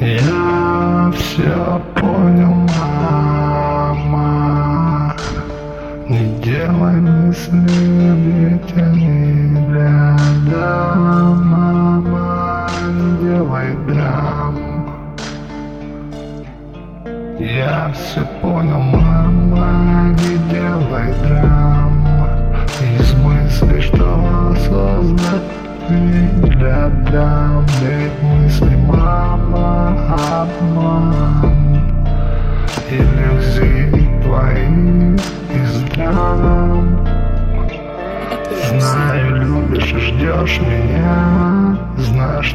Я все понял, мама Не делай мысли, ведь они рядом драм Я все понял, мама, не делай драм. Из мысли, что создать для драм Ведь мысли, мама, обман. Иллюзии твои из драм. Знаю, любишь и ждешь меня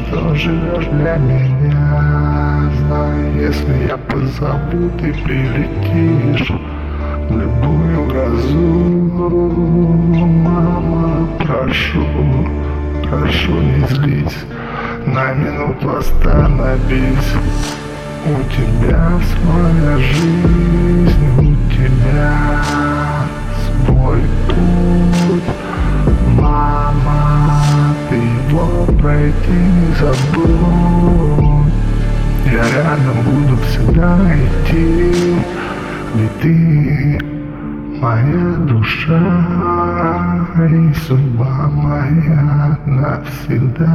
что живешь для меня Знаю, если я позову, ты прилетишь В любую грозу. Мама, прошу, прошу не злись На минуту остановись. У тебя своя жизнь, его пройти не забудь Я рядом буду всегда идти Ведь ты моя душа И судьба моя навсегда.